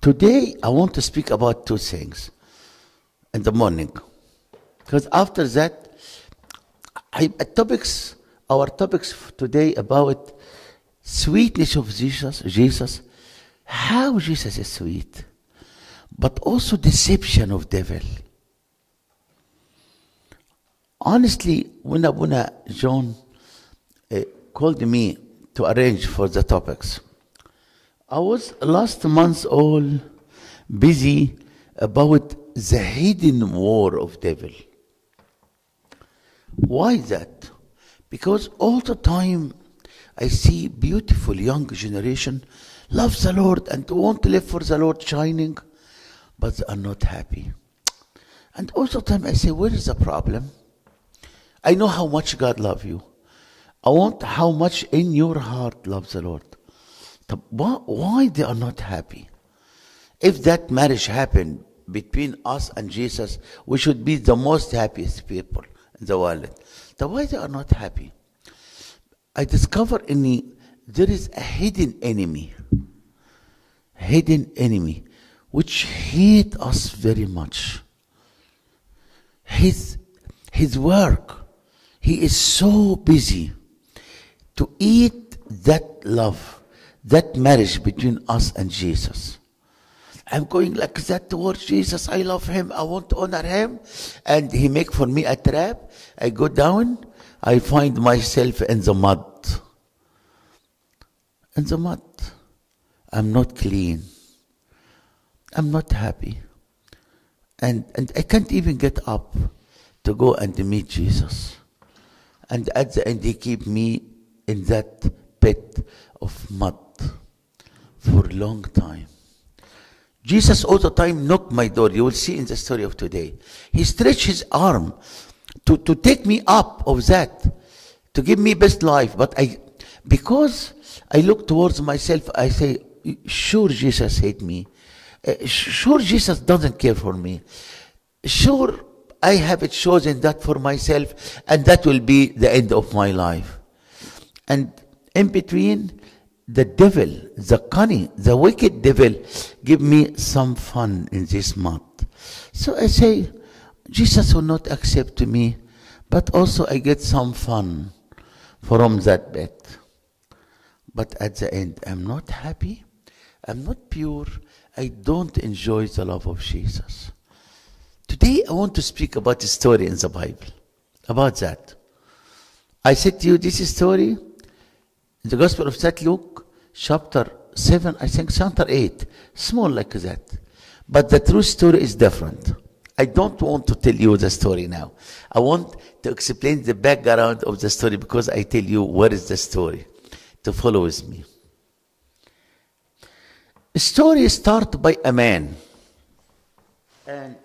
Today, I want to speak about two things in the morning. Because after that, I, topics, our topics today about sweetness of Jesus, Jesus, how Jesus is sweet, but also deception of devil. Honestly, when Abuna John uh, called me to arrange for the topics, I was last month all busy about the hidden war of devil. Why that? Because all the time I see beautiful young generation love the Lord and want to live for the Lord shining, but are not happy. And all the time I say, where is the problem? I know how much God love you. I want how much in your heart loves the Lord. Why, they are not happy? If that marriage happened between us and Jesus, we should be the most happiest people in the world. The why they are not happy? I discover in the, there is a hidden enemy, hidden enemy, which hate us very much. His his work, he is so busy to eat that love that marriage between us and Jesus. I'm going like that towards Jesus. I love him. I want to honor him. And he make for me a trap. I go down. I find myself in the mud. In the mud. I'm not clean. I'm not happy. And, and I can't even get up to go and meet Jesus. And at the end, he keep me in that pit of mud for a long time. Jesus all the time knocked my door. You will see in the story of today. He stretched his arm to, to take me up of that, to give me best life. But I, because I look towards myself, I say, sure Jesus hate me. Uh, sure Jesus doesn't care for me. Sure I have chosen that for myself and that will be the end of my life. And in between, the devil, the cunning, the wicked devil, give me some fun in this month. So I say, Jesus will not accept me, but also I get some fun from that bet. But at the end, I'm not happy. I'm not pure. I don't enjoy the love of Jesus. Today, I want to speak about a story in the Bible. About that. I said to you, this story the Gospel of St. Luke, chapter 7, I think chapter 8, small like that. But the true story is different. I don't want to tell you the story now. I want to explain the background of the story because I tell you what is the story to follow with me. The story starts by a man. And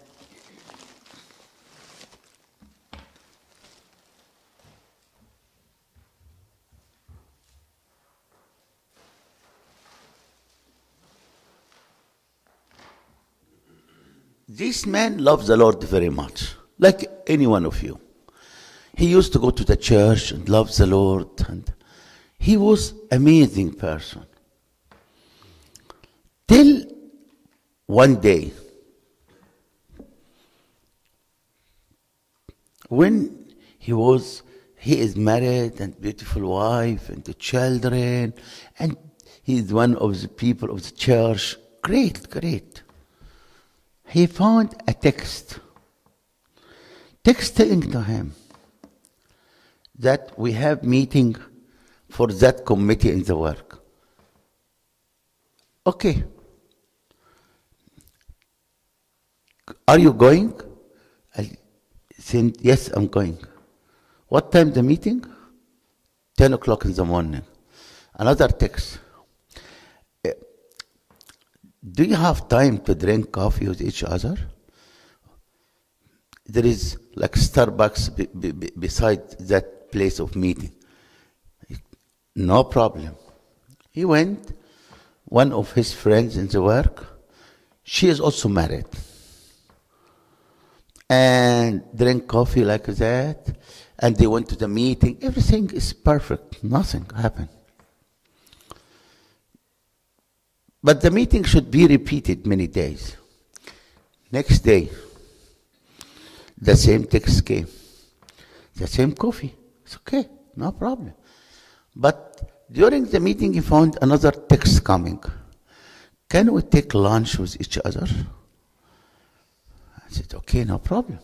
This man loves the Lord very much, like any one of you. He used to go to the church and loves the Lord, and he was amazing person. Till one day, when he was he is married and beautiful wife and the children and he is one of the people of the church great great he found a text. Text telling to him that we have meeting for that committee in the work. Okay. Are you going? I said, yes, I'm going. What time the meeting? 10 o'clock in the morning. Another text. Do you have time to drink coffee with each other? There is like Starbucks be, be, beside that place of meeting. No problem. He went. One of his friends in the work, she is also married. And drink coffee like that. And they went to the meeting. Everything is perfect. Nothing happened. But the meeting should be repeated many days. Next day, the same text came, the same coffee. It's okay, no problem. But during the meeting, he found another text coming. Can we take lunch with each other? I said, okay, no problem.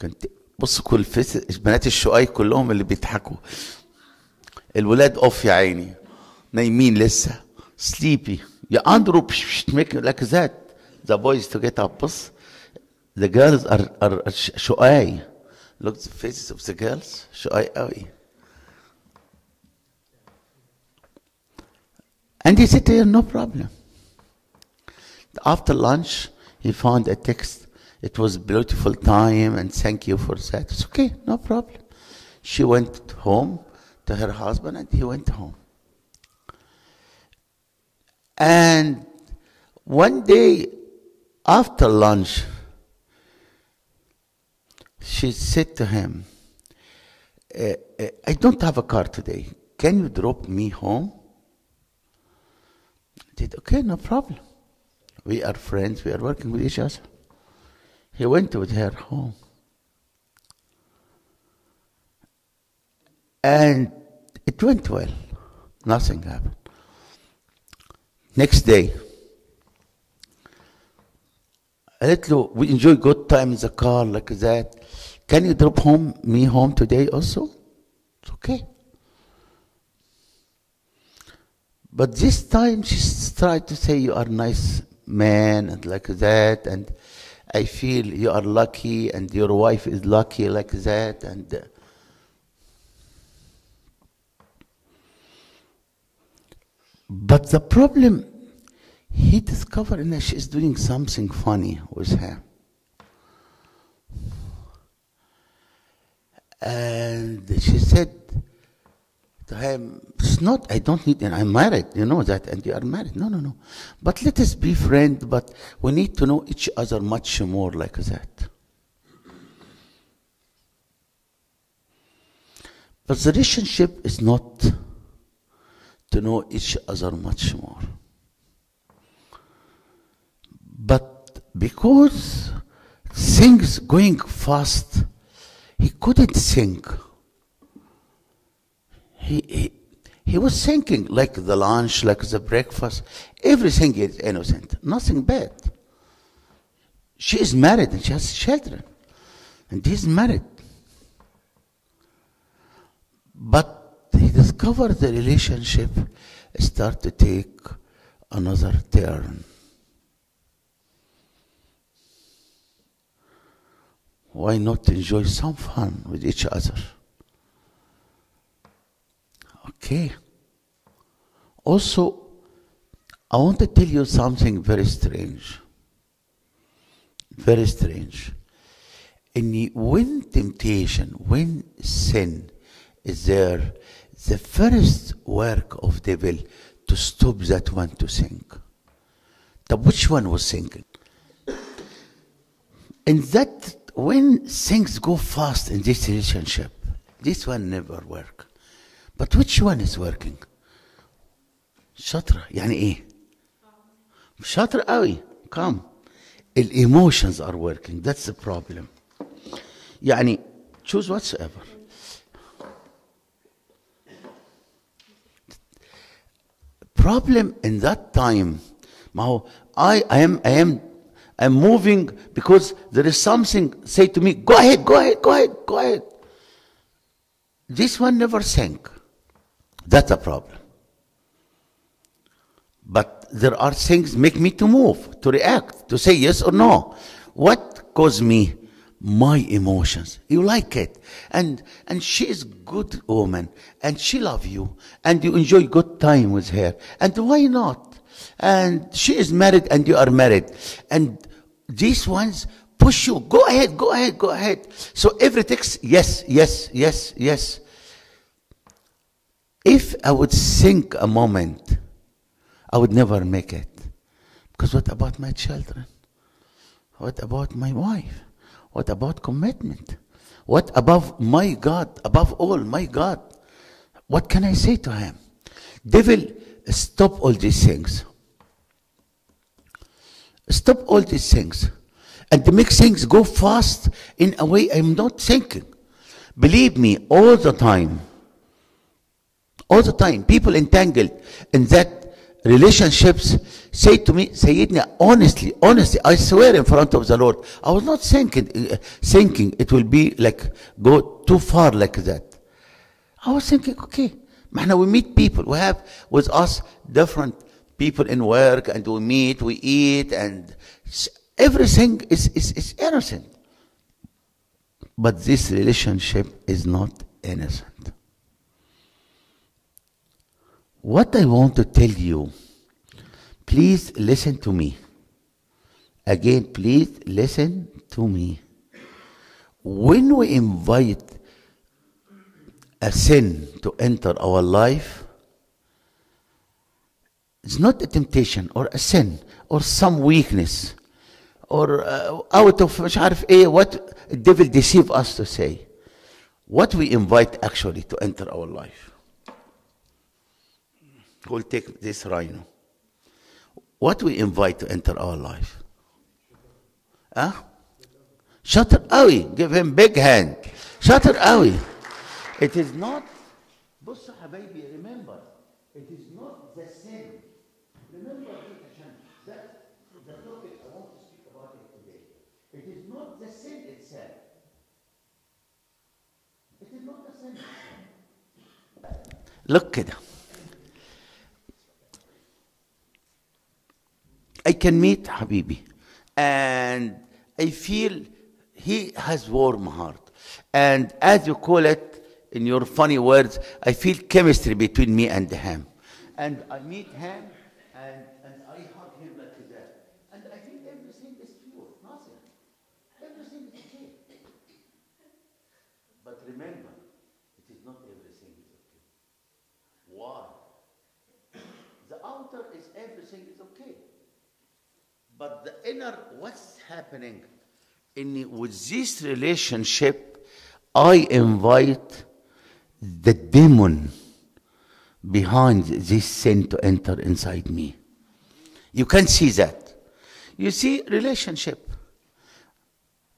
كان ت- بص كل فس بنات الشقاي كلهم اللي بيضحكوا الولاد اوف يا عيني نايمين لسه sleepy. You andrew make like that. The boys to get up. The girls are are shy. Look the faces of the girls. Shy away. And he said to no problem. After lunch, he found a text. It was beautiful time and thank you for that. It's okay, no problem. She went home to her husband and he went home and one day after lunch she said to him uh, uh, i don't have a car today can you drop me home I said okay no problem we are friends we are working with each other he went with her home. And it went well. Nothing happened. Next day, I let you, we enjoy good time in the car like that. Can you drop home me home today also? It's okay. But this time she tried to say you are nice man and like that and I feel you are lucky and your wife is lucky like that and uh, but the problem he discovered that she is doing something funny with him and she said to him, it's not, I don't need, and I'm married, you know that, and you are married. No, no, no. But let us be friends, but we need to know each other much more like that. But the relationship is not to know each other much more. But because things going fast, he couldn't think he, he, he was thinking like the lunch, like the breakfast, everything is innocent, nothing bad. She is married and she has children, and he's married. But he discovered the relationship start to take another turn. Why not enjoy some fun with each other? Okay. Also, I want to tell you something very strange. Very strange. And when temptation, when sin is there, the first work of devil to stop that one to think. The which one was thinking? And that when things go fast in this relationship, this one never work. But which one is working? شاطرة يعني ايه؟ شاطر قوي come emotions are working that's the problem يعني choose whatsoever problem in that time, now I, I am, I am, I'm moving because there is something say to me, go ahead, go ahead, go ahead, go ahead. This one never sank. That's a problem. But there are things make me to move, to react, to say yes or no. What caused me my emotions. You like it. And and she is good woman and she love you and you enjoy good time with her. And why not? And she is married and you are married. And these ones push you. Go ahead go ahead go ahead. So every text yes yes yes yes. If i would think a moment i would never make it. Because what about my children? What about my wife what about commitment what above my god above all my god what can i say to him devil stop all these things Stop all these things. And make things go fast in a way I'm not thinking. Believe me, all the time, all the time, people entangled in that relationships say to me, Sayyidina, honestly, honestly, I swear in front of the Lord, I was not thinking, uh, thinking it will be like, go too far like that. I was thinking, okay, man, we meet people. We have with us different people in work and we meet, we eat and everything is, is, is innocent. But this relationship is not innocent. What I want to tell you, please listen to me. Again, please listen to me. When we invite a sin to enter our life, it's not a temptation or a sin or some weakness or uh, out of مش عارف ايه what the devil deceive us to say. What we invite actually to enter our life. We'll take this rhino. What we invite to enter our life. Huh? شاطر قوي. Give him big hand. شاطر قوي. It is not بص حبايبي remember it is not the sin. Remember this عشان that the topic I want to speak about it today. It is not the sin itself. It is not the sin itself. Look كده. I can meet Habibi and I feel he has warm heart. And as you call it in your funny words, I feel chemistry between me and him. And I meet him and, and I hug him like that. And I think everything is pure, nothing. Everything is okay. But remember, it is not everything is okay. Why? The outer is everything is okay. But the inner, what's happening in with this relationship, I invite the demon behind this sin to enter inside me. You can see that. You see, relationship.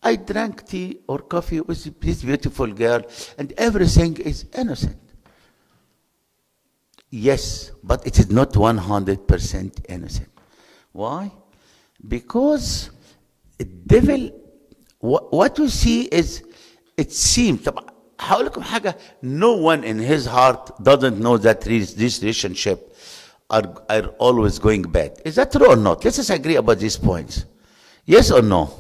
I drank tea or coffee with this beautiful girl, and everything is innocent. Yes, but it is not 100% innocent. Why? Because the devil, what, what you see is, it seems, طب هقول لكم حاجة, no one in his heart doesn't know that this this relationship are, are always going bad. Is that true or not? Let's just agree about these points. Yes or no?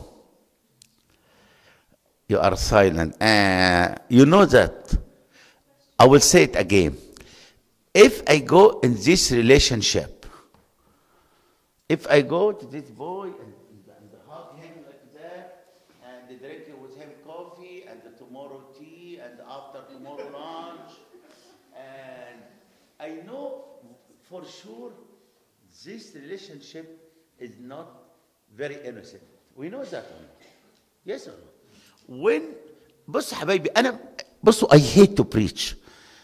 You are silent. Uh, you know that. I will say it again. If I go in this relationship, if I go to this boy and, and hug him like that, and drink with him coffee, and tomorrow tea, and after tomorrow lunch, and I know for sure this relationship is not very innocent. We know that or not? Yes or no? When بص حبايبي انا بصوا I hate to preach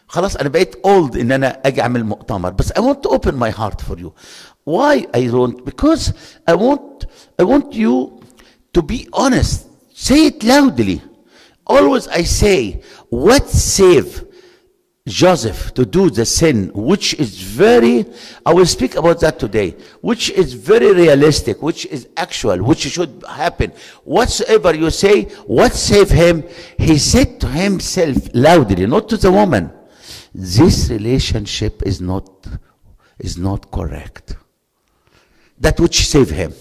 خلاص أنا بقيت old ان أنا أجي اعمل مؤتمر بس I want to open my heart for you why I because I want I want you to be honest say it loudly always I say what save Joseph to do the sin, which is very, I will speak about that today, which is very realistic, which is actual, which should happen. Whatsoever you say, what save him? He said to himself loudly, not to the woman, this relationship is not, is not correct. That which save him.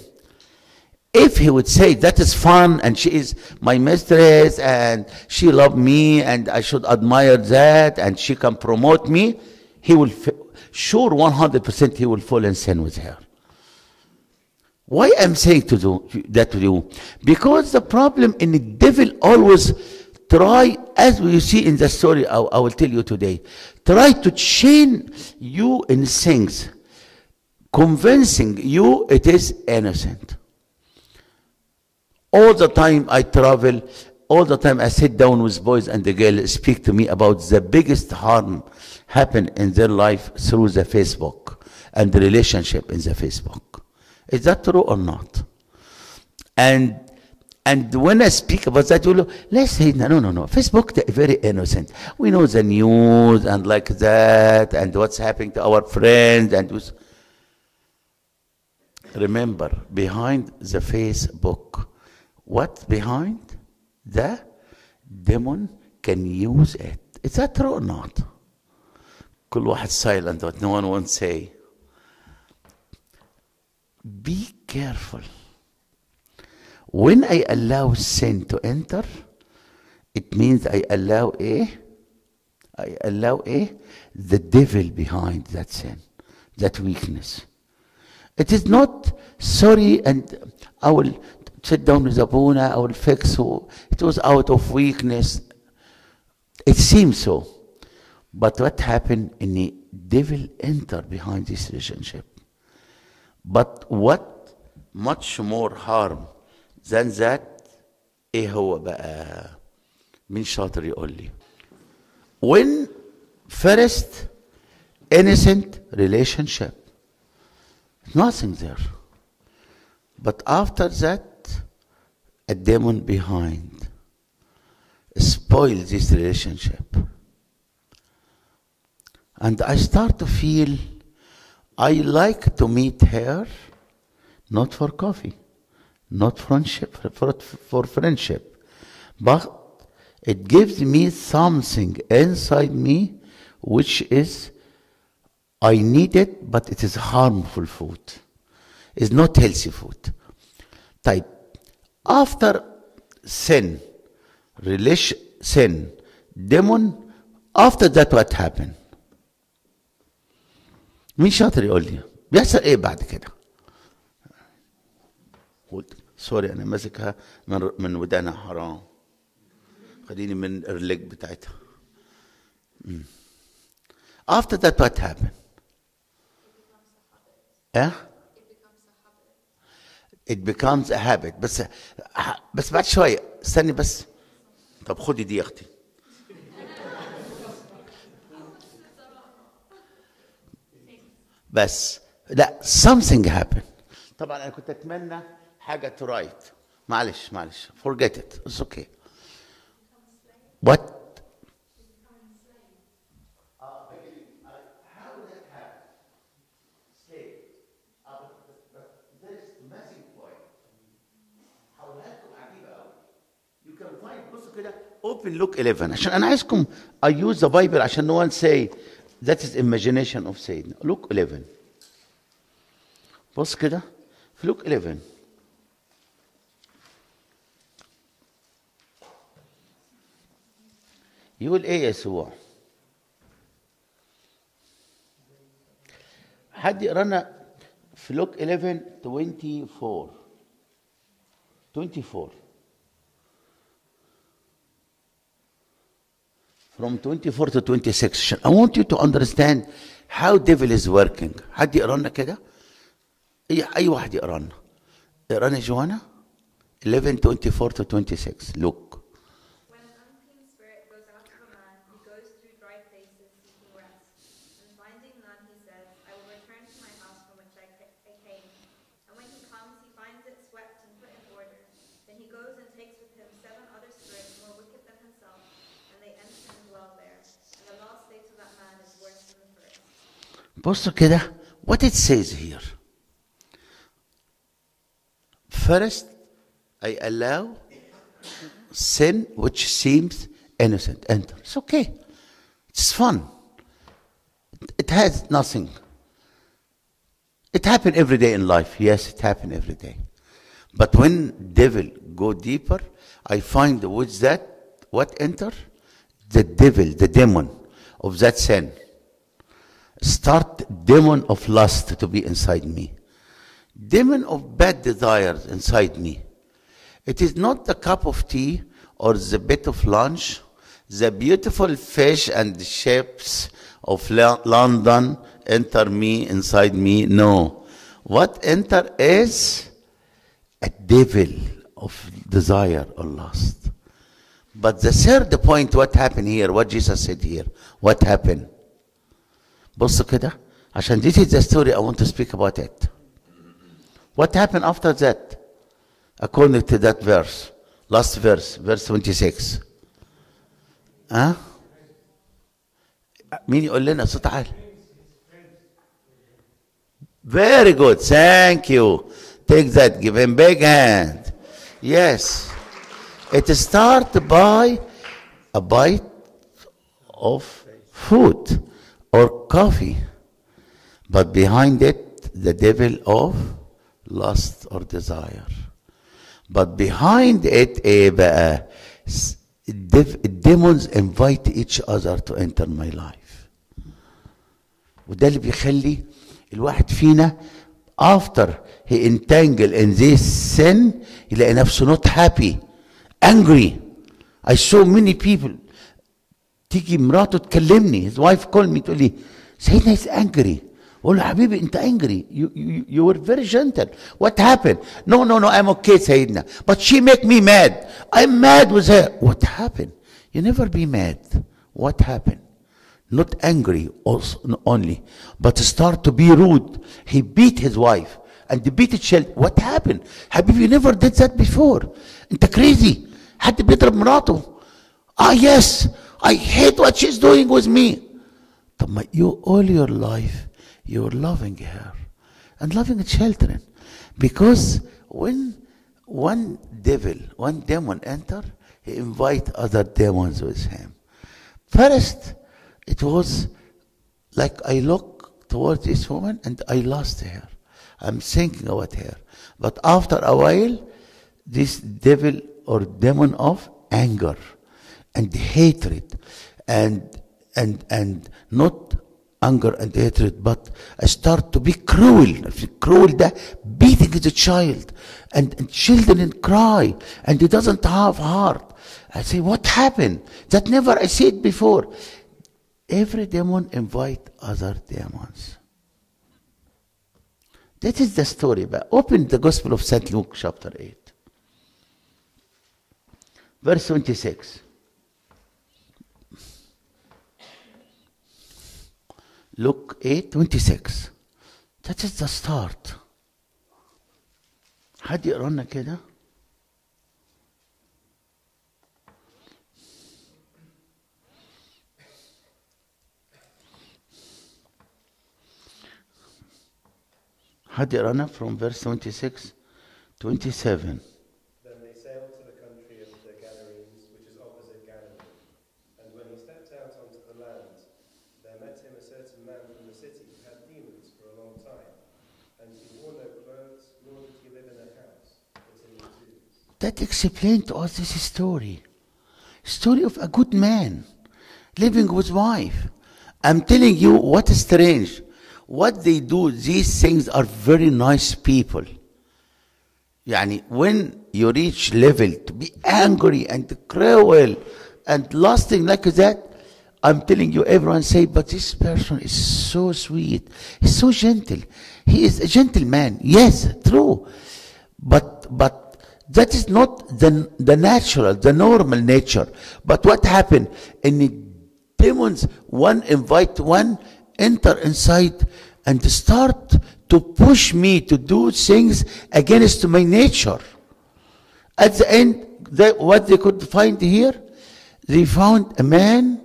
If he would say that is fun and she is my mistress and she loved me and I should admire that and she can promote me, he will sure 100% he will fall in sin with her. Why I'm saying to do that to you? Because the problem in the devil always try, as we see in the story I, I will tell you today, try to chain you in things, convincing you it is innocent. All the time I travel, all the time I sit down with boys and the girls speak to me about the biggest harm happen in their life through the Facebook and the relationship in the Facebook. Is that true or not? And and when I speak about that, you know, let's say no, no, no, no. Facebook, they're very innocent. We know the news and like that, and what's happening to our friends, and was, remember behind the Facebook, what behind the demon can use it. Is that true or not? كل واحد silent, but no one won't say. Be careful. When I allow sin to enter, it means I allow a, I allow a, the devil behind that sin, that weakness. It is not sorry and I will sit down with Abuna, I will fix who. It was out of weakness. It seems so. But what happened in the devil entered behind this relationship. But what much more harm than that ايه هو بقى مين شاطر يقول لي when first innocent relationship nothing there but after that a demon behind spoil this relationship and i start to feel i like to meet her not for coffee not friendship for, for friendship but it gives me something inside me which is i need it but it is harmful food it's not healthy food طيب after sin relation sin demon after that what happened مين شاطر يقول لي بيحصل ايه بعد كده قلت سوري أنا ماسكها من من ودانها حرام. خليني من الرليج بتاعتها. after that what happened آه it becomes a habit. بس بس بعد شوية استني بس. طب خدي دي يا أختي. بس. لا something happened. طبعا أنا كنت أتمنى حاجه to write معلش معلش forget it it's okay what open look 11 عشان انا عايزكم I use the Bible عشان no one say that is imagination of Satan look 11 بص كده في لوك 11 يقول إيه يسوع؟ حد يقرا لنا في لوك 11 24 24 from 24 to 26 I want you to understand how devil is working. حد يقرا لنا كده؟ أي أي واحد يقرا لنا اقرا لنا جوانا؟ 11 24 to 26 look. بصوا كده what it says here first I allow sin which seems innocent enter it's okay it's fun it has nothing it happen every day in life yes it happen every day but when devil go deeper I find with that what enter the devil the demon of that sin start demon of lust to be inside me. Demon of bad desires inside me. It is not the cup of tea or the bit of lunch. The beautiful fish and ships of london enter me inside me. No. What enter is a devil of desire or lust. But the third point what happened here? What jesus said here? What happened بص كده عشان this is the story I want to speak about it. What happened after that? according to that verse. Last verse, verse 26. ها؟ مين يقول لنا صوت عالي؟ Very good. Thank you. Take that. Give him big hand. Yes. It starts by a bite of food or coffee. But behind it, the devil of lust or desire. But behind it, ايه بقى؟ S- dev- demons invite each other to enter my life. وده اللي بيخلي الواحد فينا after he entangle in this sin يلاقي نفسه not happy angry I saw many people تيجي مراته تكلمني his wife call me تقول لي سيدنا is angry اقول له حبيبي انت angry you, you, you were very gentle what happened no no no I'm okay سيدنا but she make me mad I'm mad with her what happened you never be mad what happened not angry also only, but start to be rude. He beat his wife and beat the child. What happened? Habib, you never did that before. انت crazy. حد بيضرب مراته. Ah yes, I hate what she's doing with me. But you, all your life, you're loving her and loving children. Because when one devil, one demon enter, he invite other demons with him. First, it was like I look towards this woman and I lost her. I'm thinking about her. But after a while, this devil or demon of anger and hatred and and and not anger and hatred, but I start to be cruel. Cruel that beating the child and, and children cry and he doesn't have heart. I say, what happened? That never I it before. Every demon invite other demons. That is the story. But open the Gospel of St. Luke, chapter 8. Verse 26. Luke 8, 26. That is the start. حد يقرا لنا كده؟ حد يقرا لنا from verse 26 27 that explained to us this story. Story of a good man living with wife. I'm telling you what is strange. What they do, these things are very nice people. Yani when you reach level to be angry and cruel and lasting like that, I'm telling you, everyone say, but this person is so sweet. He's so gentle. He is a gentleman. Yes, true. But, but that is not the, the natural, the normal nature. But what happened? The demons, one invite one, enter inside and start to push me to do things against my nature. At the end, they, what they could find here, they found a man,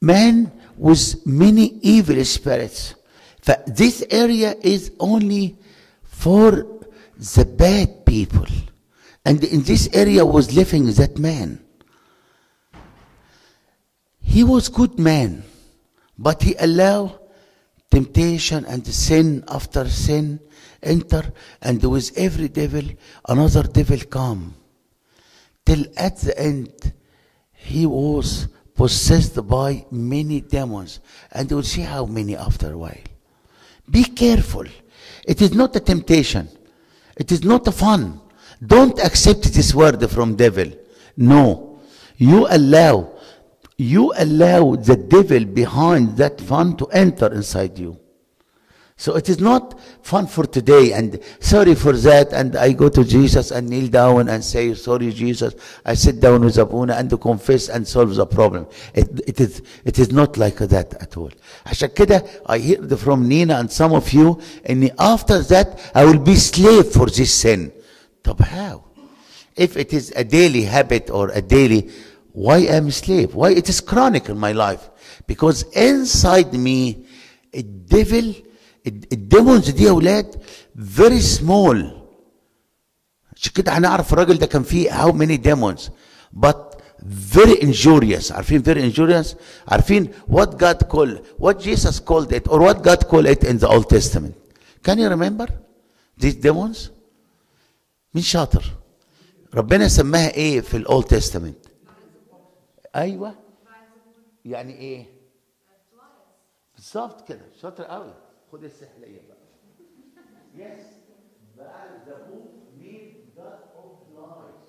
man with many evil spirits. This area is only for the bad people. And in this area was living that man. He was good man, but he allowed temptation and sin after sin enter, and with every devil another devil come. Till at the end he was possessed by many demons, and we'll see how many after a while. Be careful. It is not a temptation. It is not a fun. Don't accept this word from devil. No. You allow you allow the devil behind that fun to enter inside you. So it is not fun for today and sorry for that and I go to Jesus and kneel down and say sorry Jesus I sit down with Abuna and confess and solve the problem it, it is it is not like that at all عشان كده I heard from Nina and some of you and after that I will be slave for this sin طب how if it is a daily habit or a daily why am slave why it is chronic in my life because inside me الديفل الديمونز دي يا ولاد فيري سمول عشان كده هنعرف الراجل ده كان فيه هاو ميني ديمونز بات فيري انجوريوس عارفين فيري انجوريوس عارفين وات جاد كول وات جيسس كولد ات اور وات جاد كول ات ان ذا اولد تيستامنت كان يو ريمبر ذيس ديمونز مين شاطر؟ ربنا سماها إيه في الاولد تيستامنت أيوه. يعني إيه؟ بالظبط كده. شاطر قوي. خد السحليه بقى Yes, but the book means God of lies.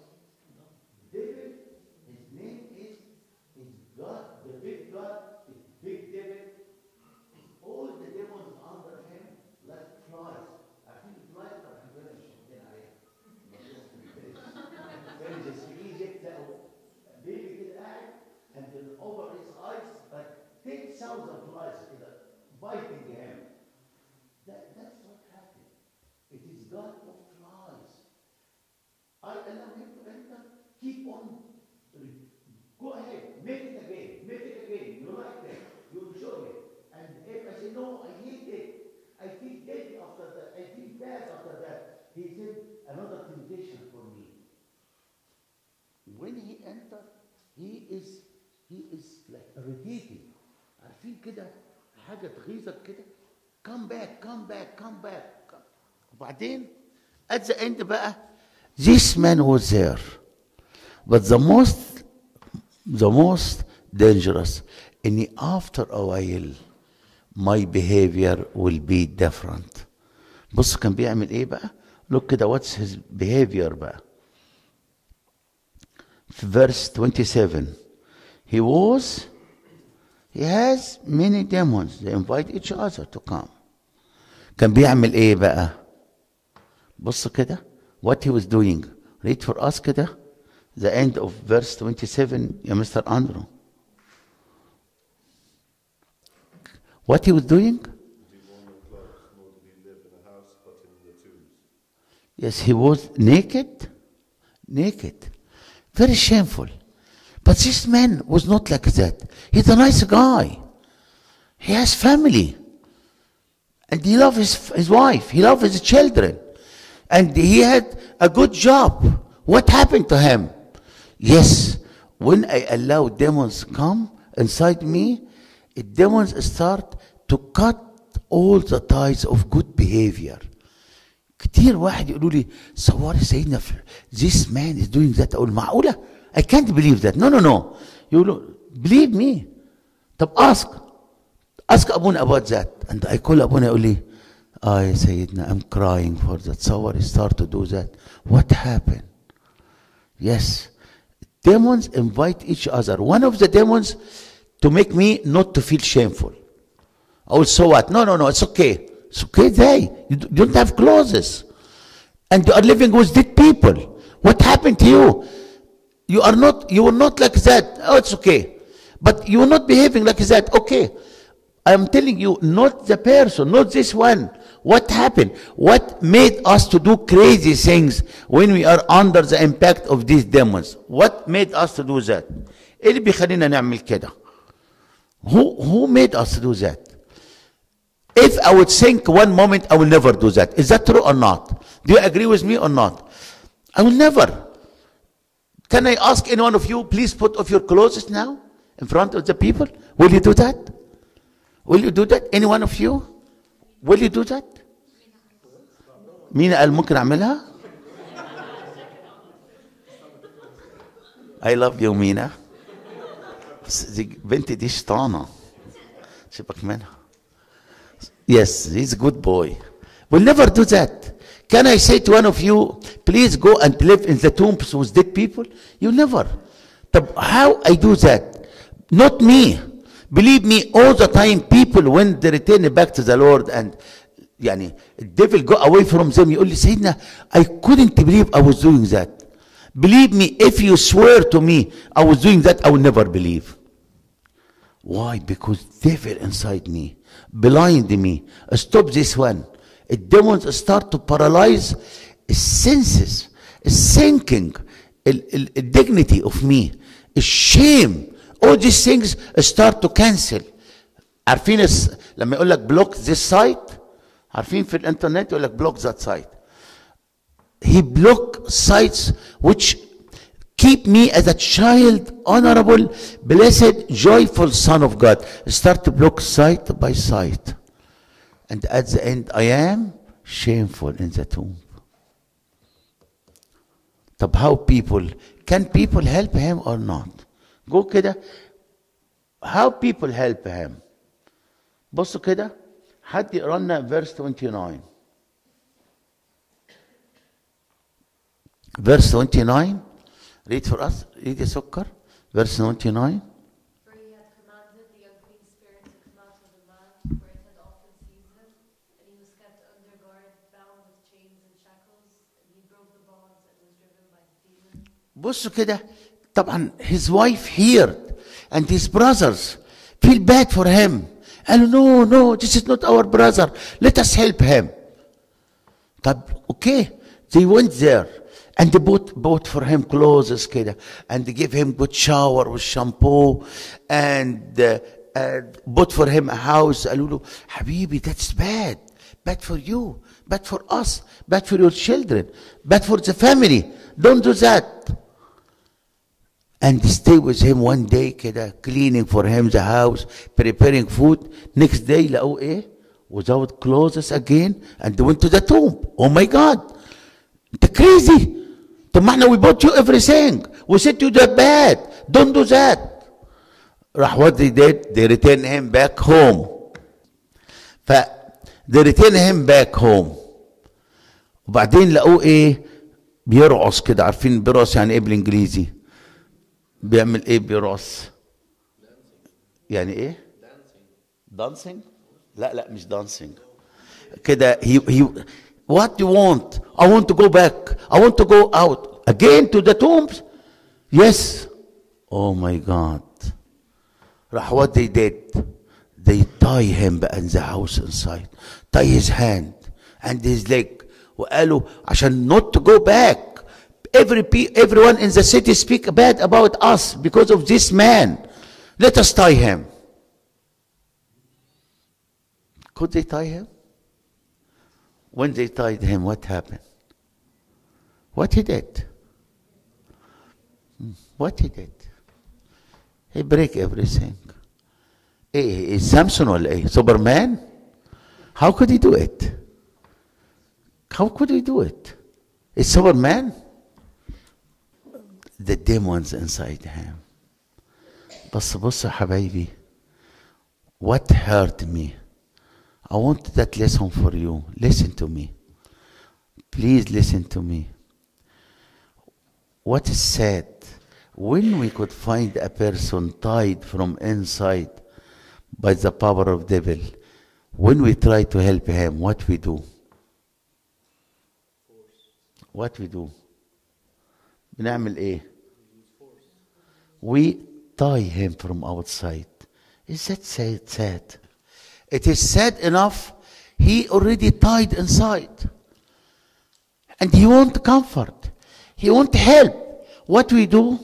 David, his name is, is God, the big God, is big David. All the demons under him like flies. I think flies are very شاطرين عليها. There is in Egypt that baby كده قاعد and then over his eyes like 10,000 flies كده biting him. That, that's what happened. It is God of flies. I allow him to enter. Keep on. Go ahead. Make it again. Make it again. You like it. You enjoy it. And if I say, no, I hate it. I feel guilty after that. I feel bad after that. He said, another temptation for me. When he entered, he is he is like irritating. عارفين كده حاجة تغيظك كده come back come back come back وبعدين at the end بقى this man was there but the most the most dangerous ان after a while my behavior will be different بص كان بيعمل ايه بقى look كده what's his behavior بقى في verse 27 he was he has many demons they invite each other to come كان بيعمل ايه بقى بص كده what he was doing read for us كده the end of verse 27 يا مستر اندرو what he was doing He wore no clothes, nor did he live in a house, but in the tombs. Yes, he was naked, naked, very shameful. But this man was not like that. He's a nice guy. He has family. And he loves his, his wife. He loves his children. And he had a good job. What happened to him? Yes, when I allow demons come inside me, demons start to cut all the ties of good behavior. كتير واحد يقولوا لي صوري سيدنا في this man is doing that اقول معقوله I can't believe that no no no يقولوا believe me طب ask ask Abuna about that. And I call Abuna Uli. I Sayyidina, I'm crying for that. Sawar start to do that. What happened? Yes. Demons invite each other. One of the demons to make me not to feel shameful. Also what? No, no, no, it's okay. It's okay they. You don't have clothes. And you are living with dead people. What happened to you? You are not, you were not like that. Oh, it's okay. But you were not behaving like that. Okay. I am telling you, not the person, not this one. What happened? What made us to do crazy things when we are under the impact of these demons? What made us to do that? ايه اللي بيخلينا نعمل كده؟ Who, who made us do that? If I would think one moment, I will never do that. Is that true or not? Do you agree with me or not? I will never. Can I ask any one of you, please put off your clothes now in front of the people? Will you do that? Will you do that? Any one of you? Will you do that? مين قال ممكن اعملها؟ I love you مينا بس دي بنت دي شطانة سيبك منها Yes, he's a good boy. We'll never do that. Can I say to one of you, please go and live in the tombs with dead people? You never. طب how I do that? Not me. Believe me, all the time people when they return back to the Lord and يعني الديفل go away from them يقول لي سيدنا I couldn't believe I was doing that. Believe me, if you swear to me I was doing that, I will never believe. Why? Because devil inside me, blind me. Stop this one. The demons start to paralyze senses. sinking ال- ال- الdignity of me الشيم all these things start to cancel عارفين الس- لما يقول لك block this site عارفين في الانترنت يقول لك block that site he block sites which keep me as a child honorable blessed joyful son of god start to block site by site and at the end i am shameful in the tomb طب how people can people help him or not جو كده. How people help him. بصوا كده. حد يقرأ لنا فيرس 29 فيرس 29 read for us. Read يا سكر فيرس 29 بصوا كده طبعا his wife heard and his brothers feel bad for him قالوا no no this is not our brother let us help him طب okay they went there and they bought, bought for him clothes كده and they gave him good shower with shampoo and uh, and bought for him a house قالوا له حبيبي that's bad bad for you bad for us bad for your children bad for the family don't do that and stay with him one day كده cleaning for him the house preparing food next day لقوه ايه without clothes again and they went to the tomb oh my god انت crazy طب ما احنا we bought you everything we said you that bad don't do that راح what they did they return him back home ف they return him back home وبعدين لقوه ايه بيرقص كده عارفين بيرقص يعني ايه بالانجليزي بيعمل إيه براس يعني إيه؟ دانسينج لا لا مش دانسينج كده هي هي وات يو وونت اي وونت تو جو باك اي وونت تو جو اوت اجين تو ذا تومبس يس أو ماي جاد راح وات دي ديد they tie هيم in the house inside. Tie his hand and his leg. وقالوا عشان نوت تو go back. Every everyone in the city speak bad about us because of this man. Let us tie him. Could they tie him? When they tied him, what happened? What he did? Hmm, what he did? He break everything. Hey, is Samson or hey, Superman? How could he do it? How could he do it? Is Superman? the demons inside him بس بص يا حبايبي what hurt me I want that lesson for you listen to me please listen to me what is sad when we could find a person tied from inside by the power of devil when we try to help him what we do what we do بنعمل ايه we tie him from outside is that sad sad it is sad enough he already tied inside and he want comfort he want help what we do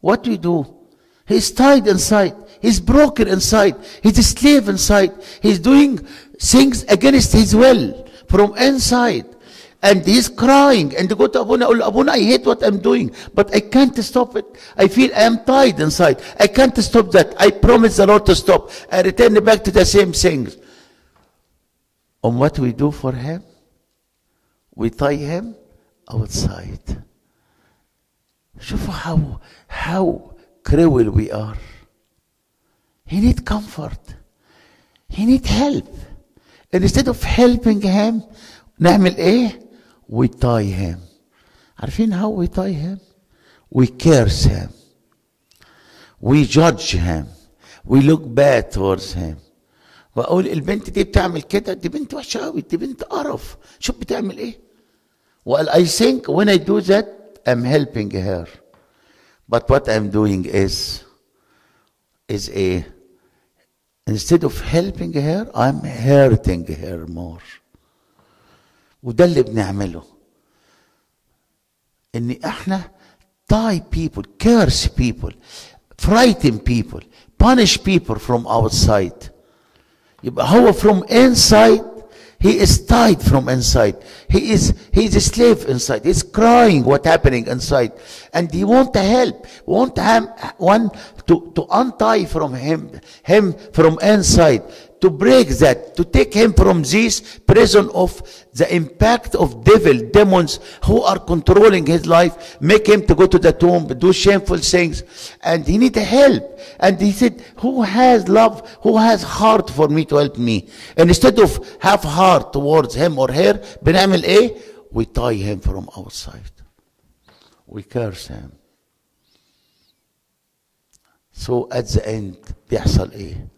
what we do he's tied inside he's broken inside he's a slave inside he's doing things against his will from inside and he's crying and go to Abuna, "Oh, Abuna, I hate what I'm doing, but I can't stop it. I feel I am tied inside. I can't stop that. I promise the Lord to stop. I return back to the same things. And what we do for him? We tie him outside. شوفوا how how cruel we are. He need comfort. He need help. And instead of helping him نعمل ايه؟ We tie him. عارفين how we tie him? We curse him. We judge him. We look bad towards him. واقول البنت دي بتعمل كده دي بنت وحشه قوي دي بنت قرف شوف بتعمل ايه well I think when I do that I'm helping her but what I'm doing is is a instead of helping her I'm hurting her more وده اللي بنعمله. إن إحنا تاي بيبل كيرس بيبل فرايتن بيبل بانش بيبل فروم اوتسايد يبقى هو فروم انسايد هي از تايد فروم انسايد هي از هي از سليف انسايد هي از كراينج وات هابينج انسايد اند هي وونت هيلب وونت هام وان تو تو انتاي فروم هيم هيم فروم انسايد to break that to take him from this prison of the impact of devil demons who are controlling his life make him to go to the tomb do shameful things and he need help and he said who has love who has heart for me to help me and instead of have heart towards him or her بنعمل ايه we tie him from outside we curse him so at the end بيحصل ايه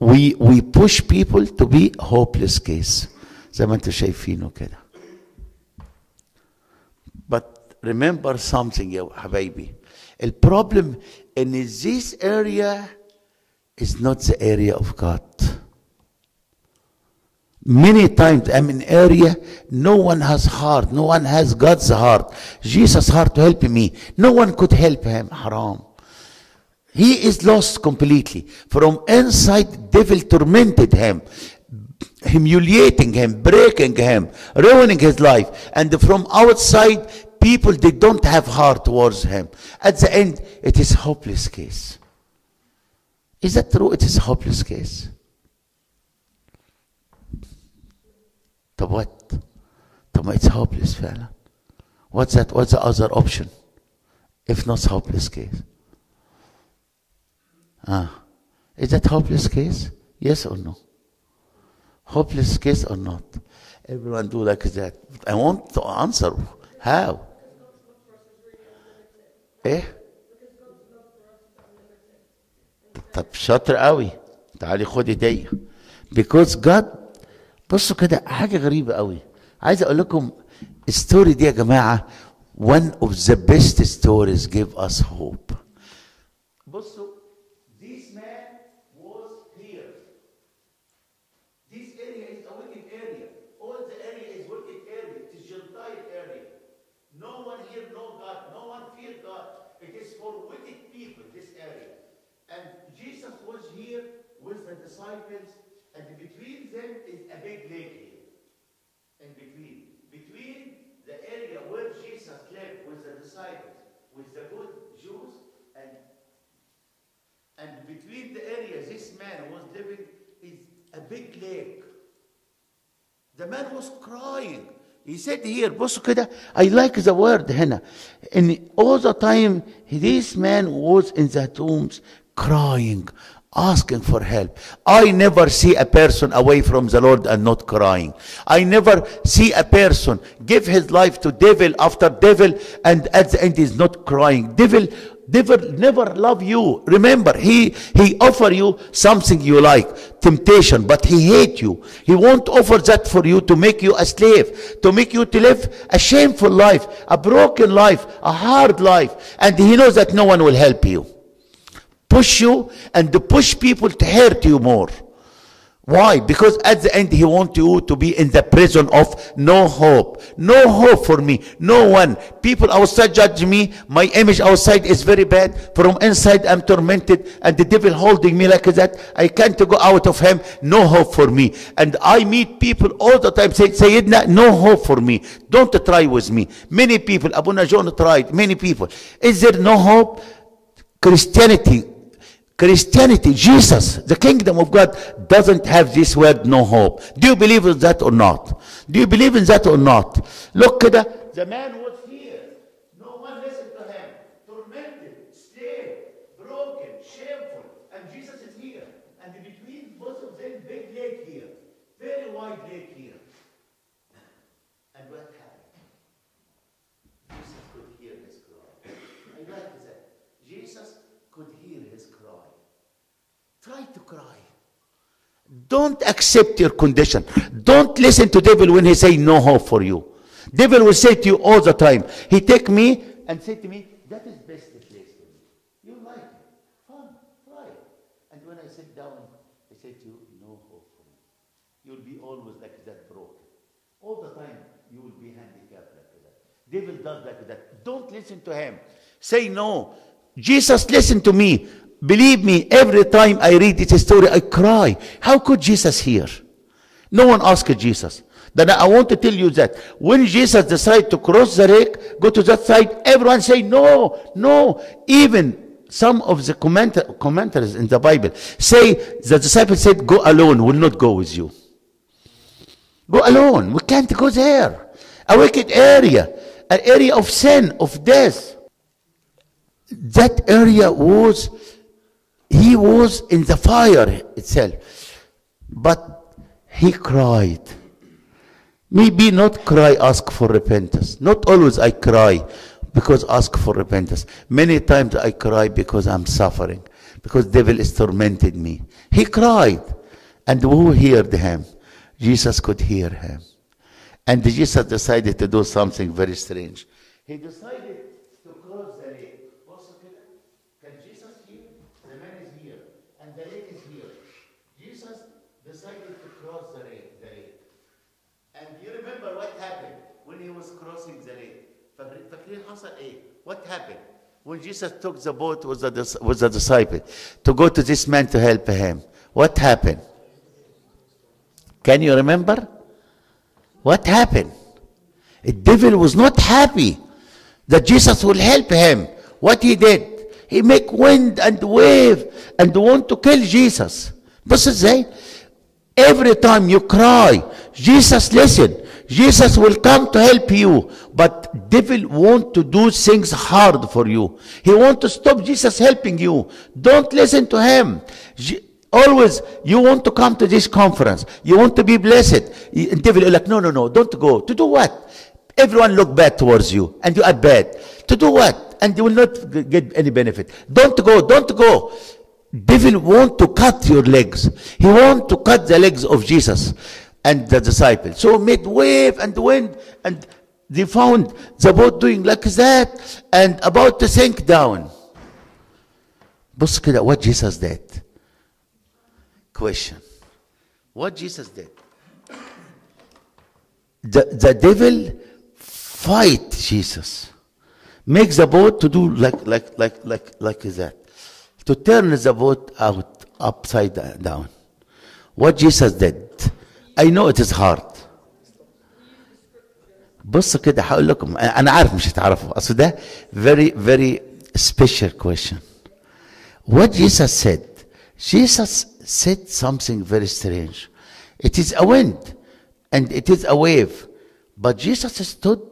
we we push people to be hopeless case زي ما انتم شايفينه كده but remember something يا حبايبي البروبلم ان this area is not the area of God many times I'm in area no one has heart no one has God's heart Jesus heart to help me no one could help him haram he is lost completely. From inside, devil tormented him, humiliating him, breaking him, ruining his life. And from outside, people they don't have heart towards him. At the end, it is hopeless case. Is that true? It is hopeless case. طب what? طب ما it's hopeless فعلا. What's that? What's the other option? If not hopeless case. Ah, is that hopeless case? Yes or no? Hopeless case or not? Everyone do like that. I want to answer. How? ايه؟ طب شاطر قوي تعالي خدي دي because God بصوا كده حاجة غريبة قوي عايز اقول لكم الستوري دي يا جماعة one of the best stories give us hope the area where Jesus lived with the disciples with the good Jews and and between the area this man was living is a big lake. The man was crying. He said here, بصوا كده, I like the word هنا. And all the time, this man was in the tombs crying, asking for help. I never see a person away from the Lord and not crying. I never see a person give his life to devil after devil and at the end is not crying. Devil devil never love you remember he he offer you something you like temptation but he hate you he won't offer that for you to make you a slave to make you to live a shameful life a broken life a hard life and he knows that no one will help you push you and to push people to hurt you more why? Because at the end he wants you to be in the prison of no hope. No hope for me. No one. People outside judge me. My image outside is very bad. From inside I'm tormented and the devil holding me like that. I can't go out of him. No hope for me. And I meet people all the time say, Sayyidina, no hope for me. Don't try with me. Many people, Abu Najon tried, many people. Is there no hope? Christianity Christianity, Jesus, the kingdom of God doesn't have this word no hope. Do you believe in that or not? Do you believe in that or not? Look at the, the man was Don't accept your condition. Don't listen to devil when he say no hope for you. Devil will say to you all the time. He take me and say to me, that is best place for me. You like it. Fun. Try. And when I sit down, I say to you, no hope for me. You'll be always like that broken. All the time you will be handicapped like that. Devil does like that. Don't listen to him. Say no. Jesus, listen to me. Believe me, every time I read this story, I cry. How could Jesus hear? No one asked Jesus. Then I want to tell you that when Jesus decided to cross the lake, go to that side, everyone say no, no. Even some of the commenta- commentaries in the Bible say the disciples said, "Go alone. We will not go with you. Go alone. We can't go there. A wicked area, an area of sin, of death. That area was, he was in the fire itself. But he cried. Maybe not cry, ask for repentance. Not always I cry because ask for repentance. Many times I cry because I'm suffering, because devil is tormented me. He cried. And who heard him? Jesus could hear him. And Jesus decided to do something very strange. He decided what happened? When Jesus took the boat with the, with the disciple to go to this man to help him, what happened? Can you remember? What happened? The devil was not happy that Jesus will help him. What he did? He make wind and wave and want to kill Jesus. This is it. Every time you cry, Jesus listen. Jesus will come to help you. But devil want to do things hard for you. He want to stop Jesus helping you. Don't listen to him. Always, you want to come to this conference. You want to be blessed. Devil is like, no, no, no, don't go. To do what? Everyone look bad towards you, and you are bad. To do what? And you will not get any benefit. Don't go, don't go. Devil want to cut your legs. He want to cut the legs of Jesus and the disciples. So made wave and wind, and they found the boat doing like that and about to sink down. بص كده what Jesus did. Question. What Jesus did. The, the devil fight Jesus. Make the boat to do like like like like like that. To turn the boat out upside down. What Jesus did. I know it is hard. بص كده هقول لكم انا عارف مش هتعرفوا اصل ده very very special question. What Jesus said, Jesus said something very strange. It is a wind and it is a wave. But Jesus stood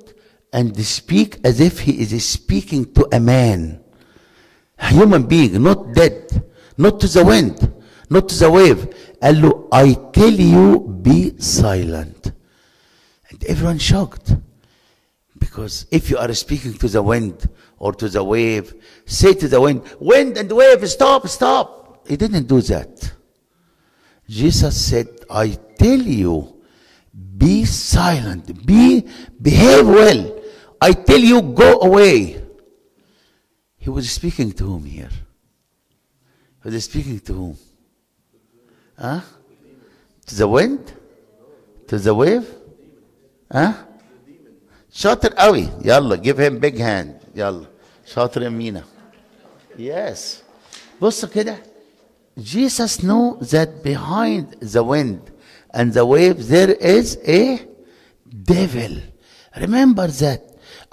and speak as if he is speaking to a man, a human being, not dead, not to the wind, not to the wave. قال له, I tell you, be silent. And everyone shocked. Because if you are speaking to the wind or to the wave, say to the wind, wind and wave, stop, stop. He didn't do that. Jesus said, I tell you, be silent, be, behave well. I tell you, go away. He was speaking to whom here? He was speaking to whom? Huh? To the wind? To the wave? Huh? شاطر قوي يلا give him big hand يلا شاطر يمينة yes بص كده Jesus knew that behind the wind and the wave there is a devil remember that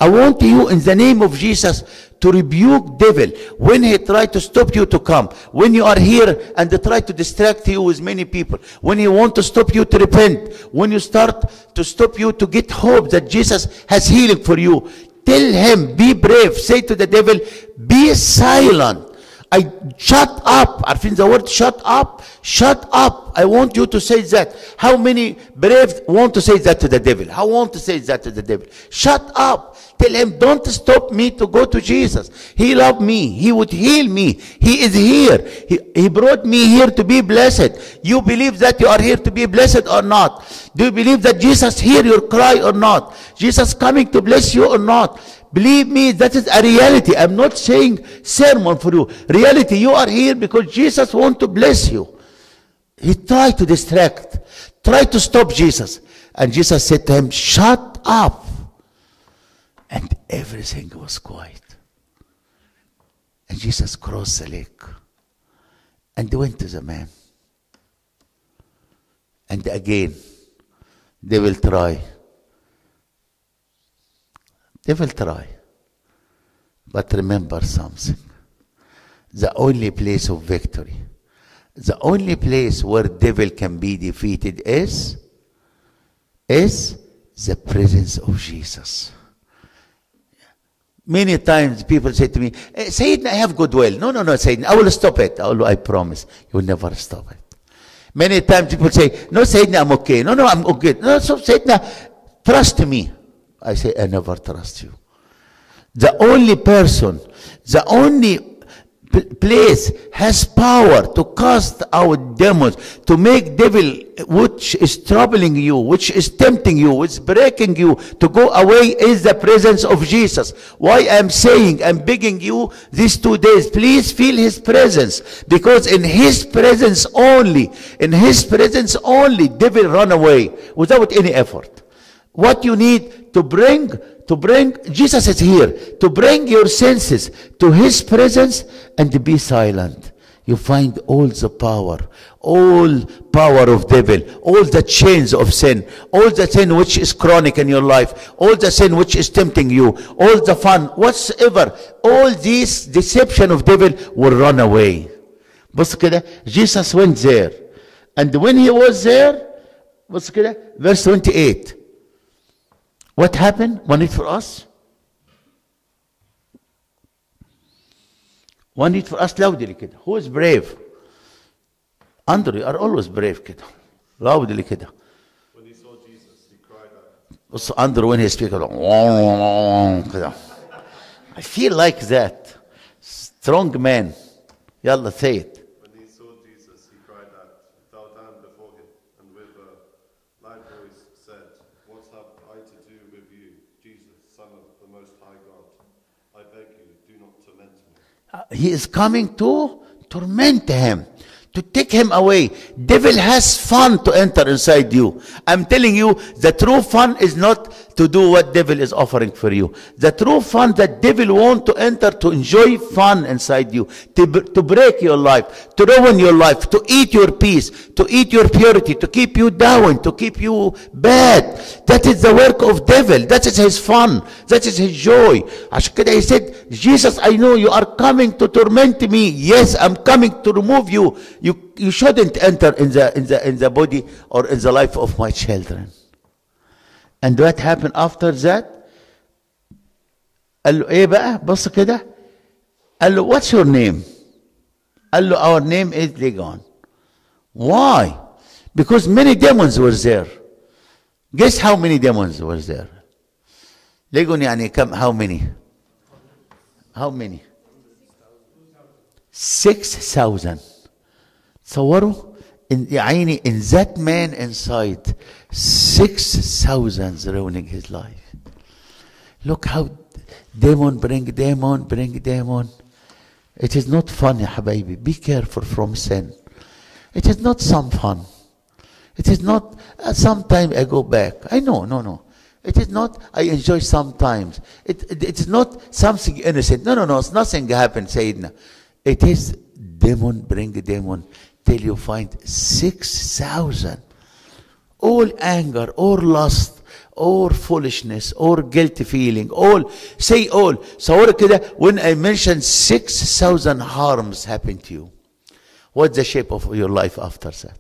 I want you in the name of Jesus to rebuke devil when he try to stop you to come. When you are here and they try to distract you with many people. When he want to stop you to repent. When you start to stop you to get hope that Jesus has healing for you. Tell him be brave. Say to the devil be silent I shut up. عارفين the word shut up? Shut up. I want you to say that. How many brave want to say that to the devil? How want to say that to the devil? Shut up. Tell him, don't stop me to go to Jesus. He loved me. He would heal me. He is here. He, he brought me here to be blessed. You believe that you are here to be blessed or not? Do you believe that Jesus hear your cry or not? Jesus coming to bless you or not? Believe me, that is a reality. I'm not saying sermon for you. Reality, you are here because Jesus want to bless you. He tried to distract, tried to stop Jesus. And Jesus said to him, shut up. And everything was quiet. And Jesus crossed the lake and went to the man. And again, they will try. They will try. But remember something. The only place of victory, the only place where devil can be defeated is, is the presence of Jesus. Many times people say to me, eh, Sayyidina, I have goodwill. No, no, no, Sayyidina, I will stop it. I, I promise. You will never stop it. Many times people say, No, Sayyidina, I'm okay. No, no, I'm okay. No, so Sayyidina, trust me. I say, I never trust you. The only person, the only place has power to cast out demons, to make devil which is troubling you, which is tempting you, which is breaking you to go away is the presence of Jesus. Why I'm saying, I'm begging you these two days, please feel his presence. Because in his presence only, in his presence only, devil run away without any effort What you need to bring to bring Jesus is here to bring your senses to his presence and be silent you find all the power all power of devil all the chains of sin all the sin which is chronic in your life all the sin which is tempting you all the fun whatsoever all this deception of devil will run away بص كده Jesus went there and when he was there بص كده verse 28 what happened? One it for us. One it for us loudly كده. Who is brave? Andrew, you are always brave كده. Loudly كده. When he saw Jesus, he cried out. بص Andrew when he speaks كده. I feel like that. Strong man. يلا say it. He is coming to torment him to take him away. Devil has fun to enter inside you. I'm telling you the true fun is not to do what devil is offering for you the true fun that devil want to enter to enjoy fun inside you to, b- to break your life to ruin your life to eat your peace to eat your purity to keep you down to keep you bad that is the work of devil that is his fun that is his joy عشان كده he said Jesus I know you are coming to torment me yes I'm coming to remove you you you shouldn't enter in the in the in the body or in the life of my children And what happened after that? قال له ايه بقى؟ بص كده. what's your name? قال our name is Legion. why? Because many demons were there. Guess how many demons were there? Legion, يعني كم how many? How many? 6000 تصوروا يا عيني in that man inside Six thousands ruining his life. Look how demon bring demon bring demon. It is not funny, Habibi. Be careful from sin. It is not some fun. It is not uh, some time I go back. I know, no, no. It is not I enjoy sometimes. It, it, it's not something innocent. No, no, no. It's nothing happened, Sayyidina. It is demon bring demon till you find six thousand all anger or lust or foolishness or guilty feeling all say all صور كده when I mention 6000 harms happen to you what's the shape of your life after that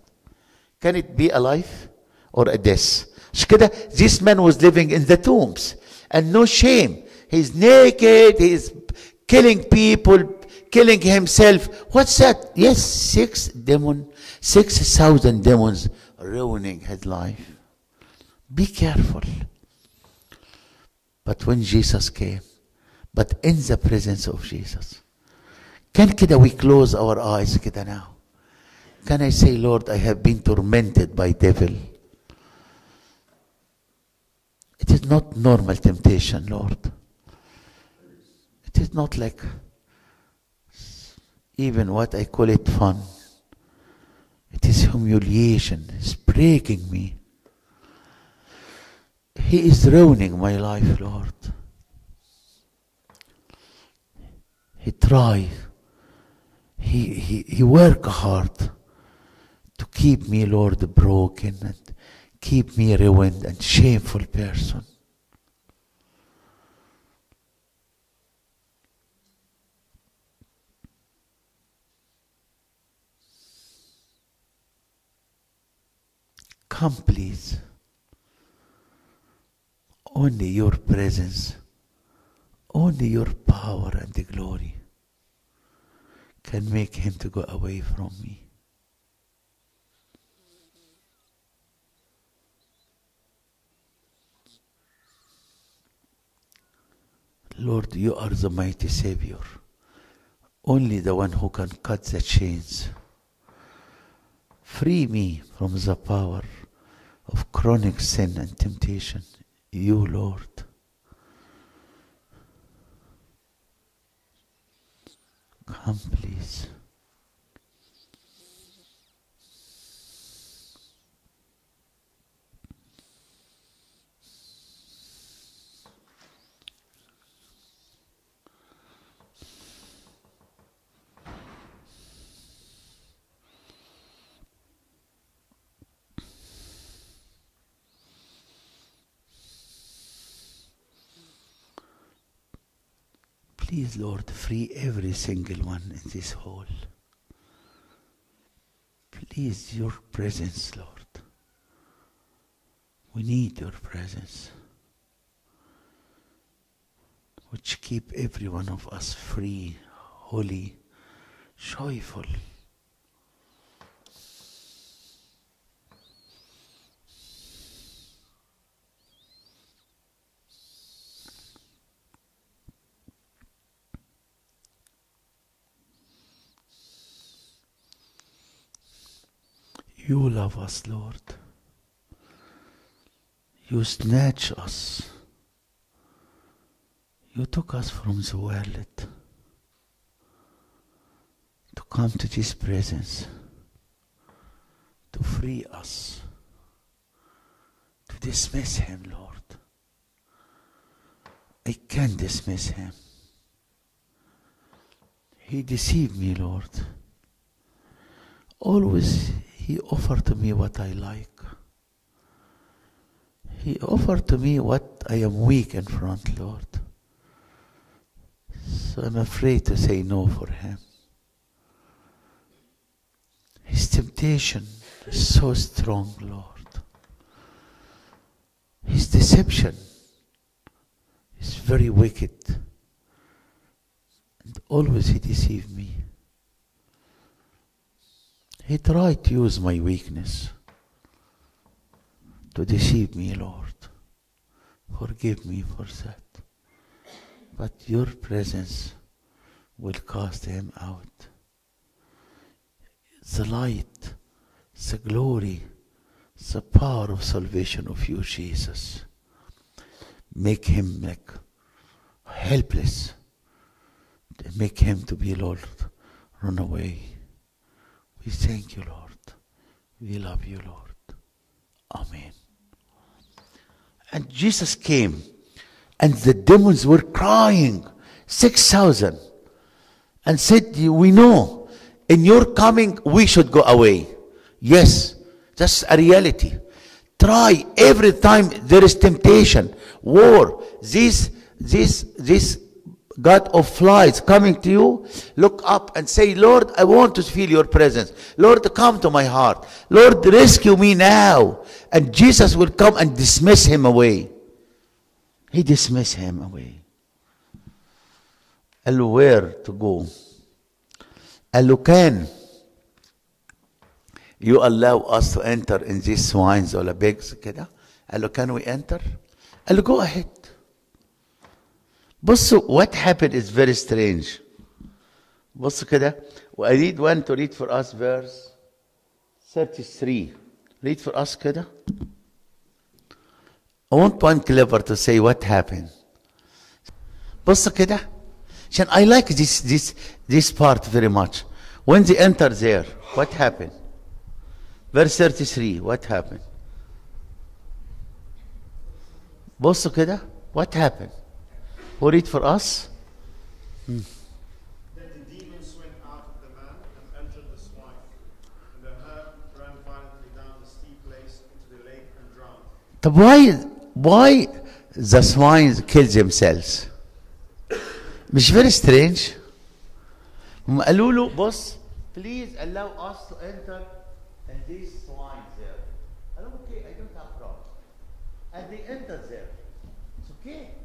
can it be a life or a death مش كده this man was living in the tombs and no shame he's naked he's killing people killing himself what's that yes six demon six thousand demons ruining his life be careful but when jesus came but in the presence of jesus can كده we close our eyes كده now can I say, Lord, I have been tormented by devil. It is not normal temptation, Lord. It is not like even what I call it fun. It is humiliation. It's breaking me. He is ruining my life, Lord. He tries. He, he, he work hard to keep me, Lord, broken and keep me ruined and shameful person. Come please only your presence only your power and the glory can make him to go away from me. Lord, you are the mighty Savior, only the one who can cut the chains. Free me from the power of chronic sin and temptation. You, Lord. Come, please. Please, Lord, free every single one in this hall. Please, your presence, Lord. We need your presence, which keep every one of us free, holy, joyful. You love us, Lord. You snatch us. You took us from the world to come to this presence, to free us, to dismiss him, Lord. I can't dismiss him. He deceived me, Lord. Always he offered to me what I like. He offered to me what I am weak in front, Lord. So I'm afraid to say no for him. His temptation is so strong, Lord. His deception is very wicked. And always he deceived me. He tried to use my weakness to deceive me, Lord. Forgive me for that. But your presence will cast him out. The light, the glory, the power of salvation of you, Jesus. Make him like helpless. Make him to be, Lord, run away. We thank you, Lord. We love you, Lord. Amen. And Jesus came, and the demons were crying, 6,000, and said, We know, in your coming, we should go away. Yes, that's a reality. Try every time there is temptation, war, this, this, this God of flies coming to you, look up and say, Lord, I want to feel your presence. Lord, come to my heart. Lord, rescue me now. And Jesus will come and dismiss him away. He dismissed him away. قال له where to go قال له can you allow us to enter in these swines or pigs كده قال له can we enter قال له go ahead بصوا what happened is very strange بصوا كده I read one to read for us verse 33 read for us كده I want one clever to say what happened بصوا كده عشان I like this this this part very much when they enter there what happened verse 33 what happened بصوا كده what happened Who it for us? Hmm. Then the demons went out of the man and entered the swine, and the herd ran violently down the steep place into the lake and drowned. But why, why the swine killed themselves? مش very strange هم قالوا له بص please allow us to enter and these swine there قالوا okay I don't have problem and they enter there it's okay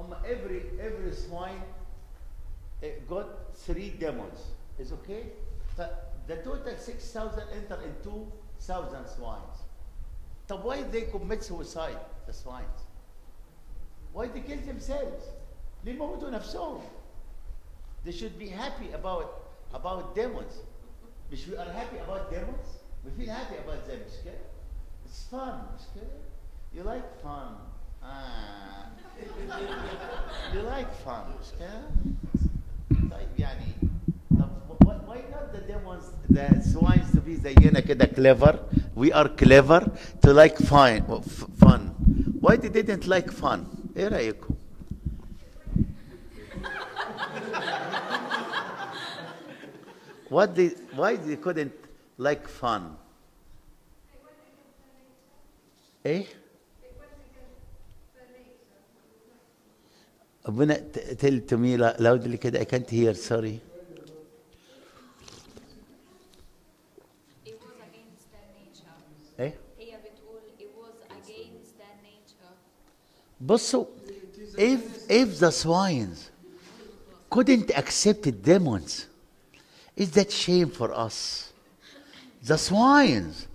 هم every every swine uh, got three demons is okay ف- the total 6000 enter in 2000 swines طب why they commit suicide the swines why they kill themselves ليه موتوا نفسهم they should be happy about about demons مش we are happy about demons we feel happy about them مش كده it's fun مش كده you like fun ah. you like fun مش كده طيب يعني طب wh- why not the demons the swines to be زينا كده clever we are clever to like fine f- fun why they didn't like fun ايه رايكم what they why they couldn't like fun ايه ربنا ت- tell to me lou- loudly كده I can't hear sorry It was against their nature. ايه هي بتقول it was against their nature. بصوا if if the swines couldn't accept the demons is that shame for us the swines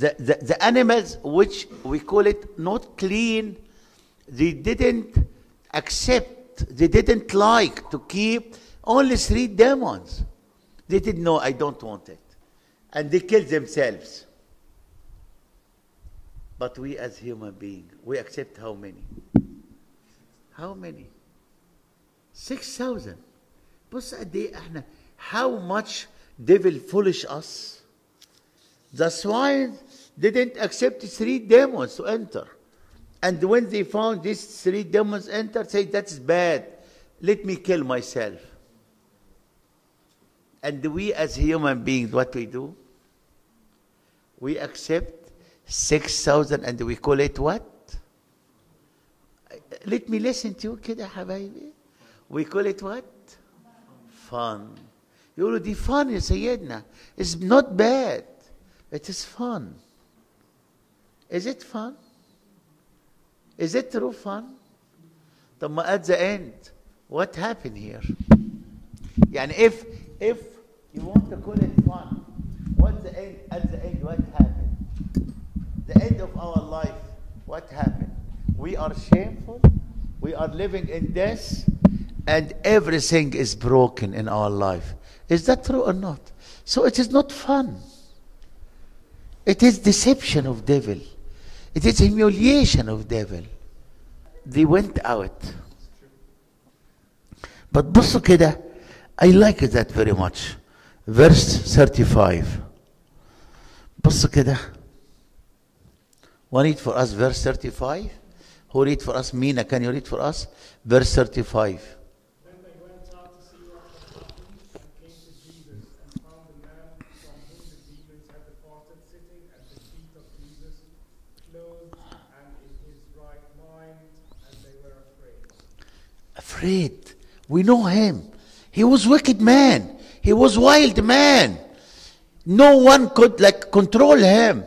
the, the, the animals which we call it not clean they didn't accept they didn't like to keep only three demons they didn't know i don't want it and they killed themselves but we as human beings, we accept how many? How many? 6,000. بص قد ايه احنا how much devil foolish us. The swine didn't accept three demons to enter. And when they found these three demons enter, say that's bad. Let me kill myself. And we as human beings, what we do? we accept 6,000 and we call it what? Let me listen to you كده حبايبي. We call it what? Fun. يقولوا دي fun يا سيدنا. It's not bad. It is fun. Is it fun? Is it true fun? But at the end, what happened here? And if if you want to call it fun, what the end at the end what happened? The end of our life, what happened? We are shameful, we are living in death, and everything is broken in our life. Is that true or not? So it is not fun. It is deception of devil. It is humiliation of devil. They went out. But بصوا كده I like that very much. Verse 35. بصوا كده. One read for us verse 35. Who read for us? Mina, can you read for us? Verse 35. Afraid. We know him. He was wicked man. He was wild man. No one could like control him.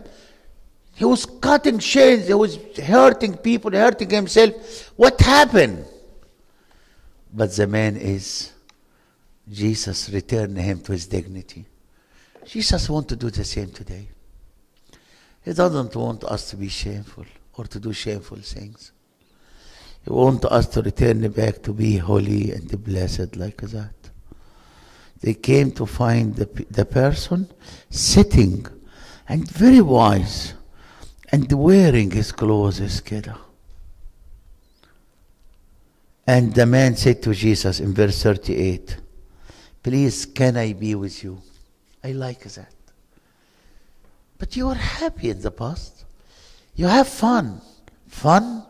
He was cutting chains. He was hurting people, hurting himself. What happened? But the man is Jesus returned him to his dignity. Jesus wants to do the same today. He doesn't want us to be shameful or to do shameful things. He want us to return back to be holy and blessed like that. They came to find the, the person sitting and very wise and wearing his clothes, his. And the man said to Jesus in verse 38, Please, can I be with you? I like that. But you are happy in the past. You have fun. Fun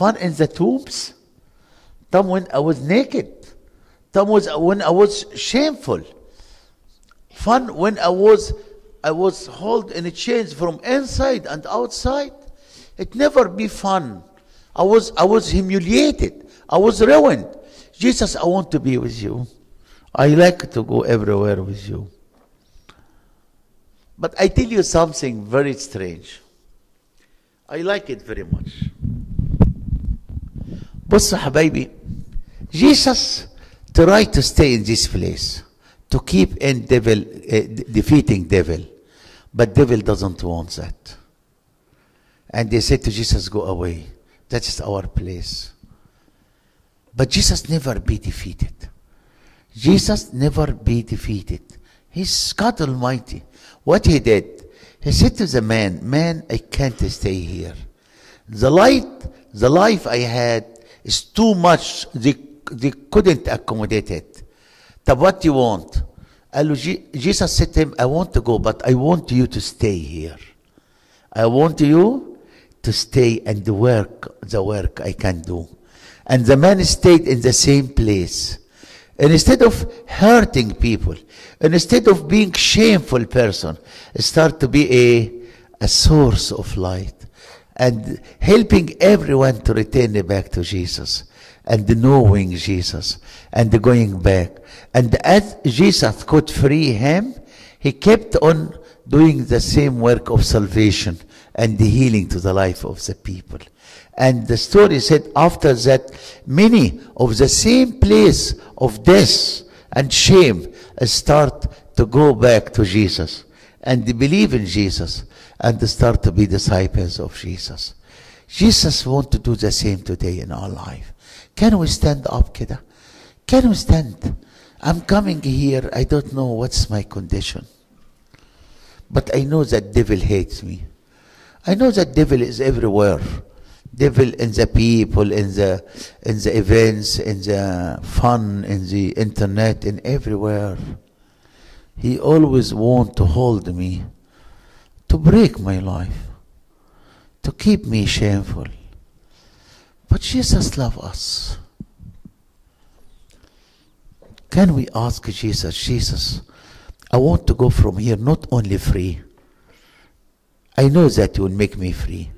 Fun in the tombs? Time when I was naked. Time was when I was shameful. Fun when I was I was held in chains from inside and outside. It never be fun. I was I was humiliated. I was ruined. Jesus, I want to be with you. I like to go everywhere with you. But I tell you something very strange. I like it very much. بص يا حبايبي Jesus tried to stay in this place to keep in devil uh, defeating devil but devil doesn't want that and they said to Jesus go away that is our place but Jesus never be defeated Jesus never be defeated he's God Almighty what he did he said to the man man I can't stay here the light the life I had it's too much. They, they couldn't accommodate it. Tab, what do you want? Jesus said to him, I want to go, but I want you to stay here. I want you to stay and work the work I can do. And the man stayed in the same place. And instead of hurting people, and instead of being shameful person, start to be a, a source of light and helping everyone to return back to Jesus and knowing Jesus and going back. And as Jesus could free him, he kept on doing the same work of salvation and the healing to the life of the people. And the story said after that, many of the same place of death and shame start to go back to Jesus and believe in Jesus and start to be disciples of Jesus. Jesus wants to do the same today in our life. Can we stand up, kidda? Can we stand? I'm coming here. I don't know what's my condition. But I know that devil hates me. I know that devil is everywhere. Devil in the people, in the in the events, in the fun, in the internet, in everywhere. He always want to hold me to break my life, to keep me shameful. But Jesus loves us. Can we ask Jesus, Jesus, I want to go from here not only free, I know that you will make me free.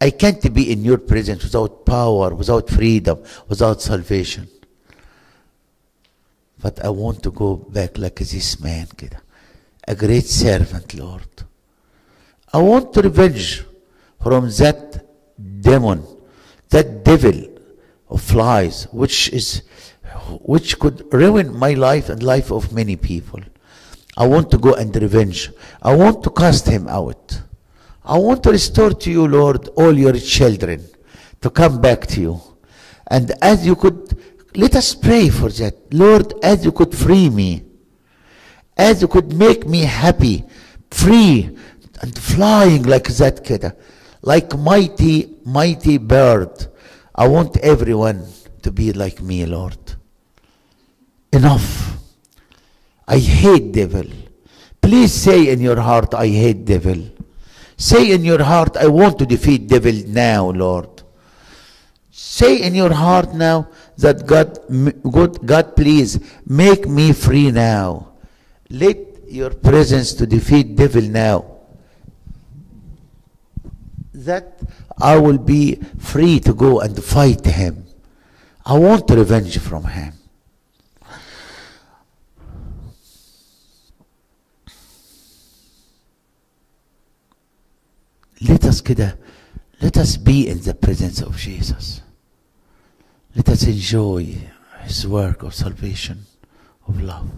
I can't be in your presence without power, without freedom, without salvation. But I want to go back like this man, a great servant, Lord. I want revenge from that demon, that devil of flies, which is which could ruin my life and life of many people. I want to go and revenge. I want to cast him out. I want to restore to you, Lord, all your children to come back to you. And as you could, let us pray for that. Lord, as you could free me, as you could make me happy, free, and flying like that kid, like mighty, mighty bird. I want everyone to be like me, Lord. Enough. I hate devil. Please say in your heart, I hate devil. Say in your heart, I want to defeat devil now, Lord. Say in your heart now that God, God, God, please make me free now. Let your presence to defeat devil now That I will be free to go and fight him. I want revenge from him. Let us كده let us be in the presence of Jesus. Let us enjoy his work of salvation, of love.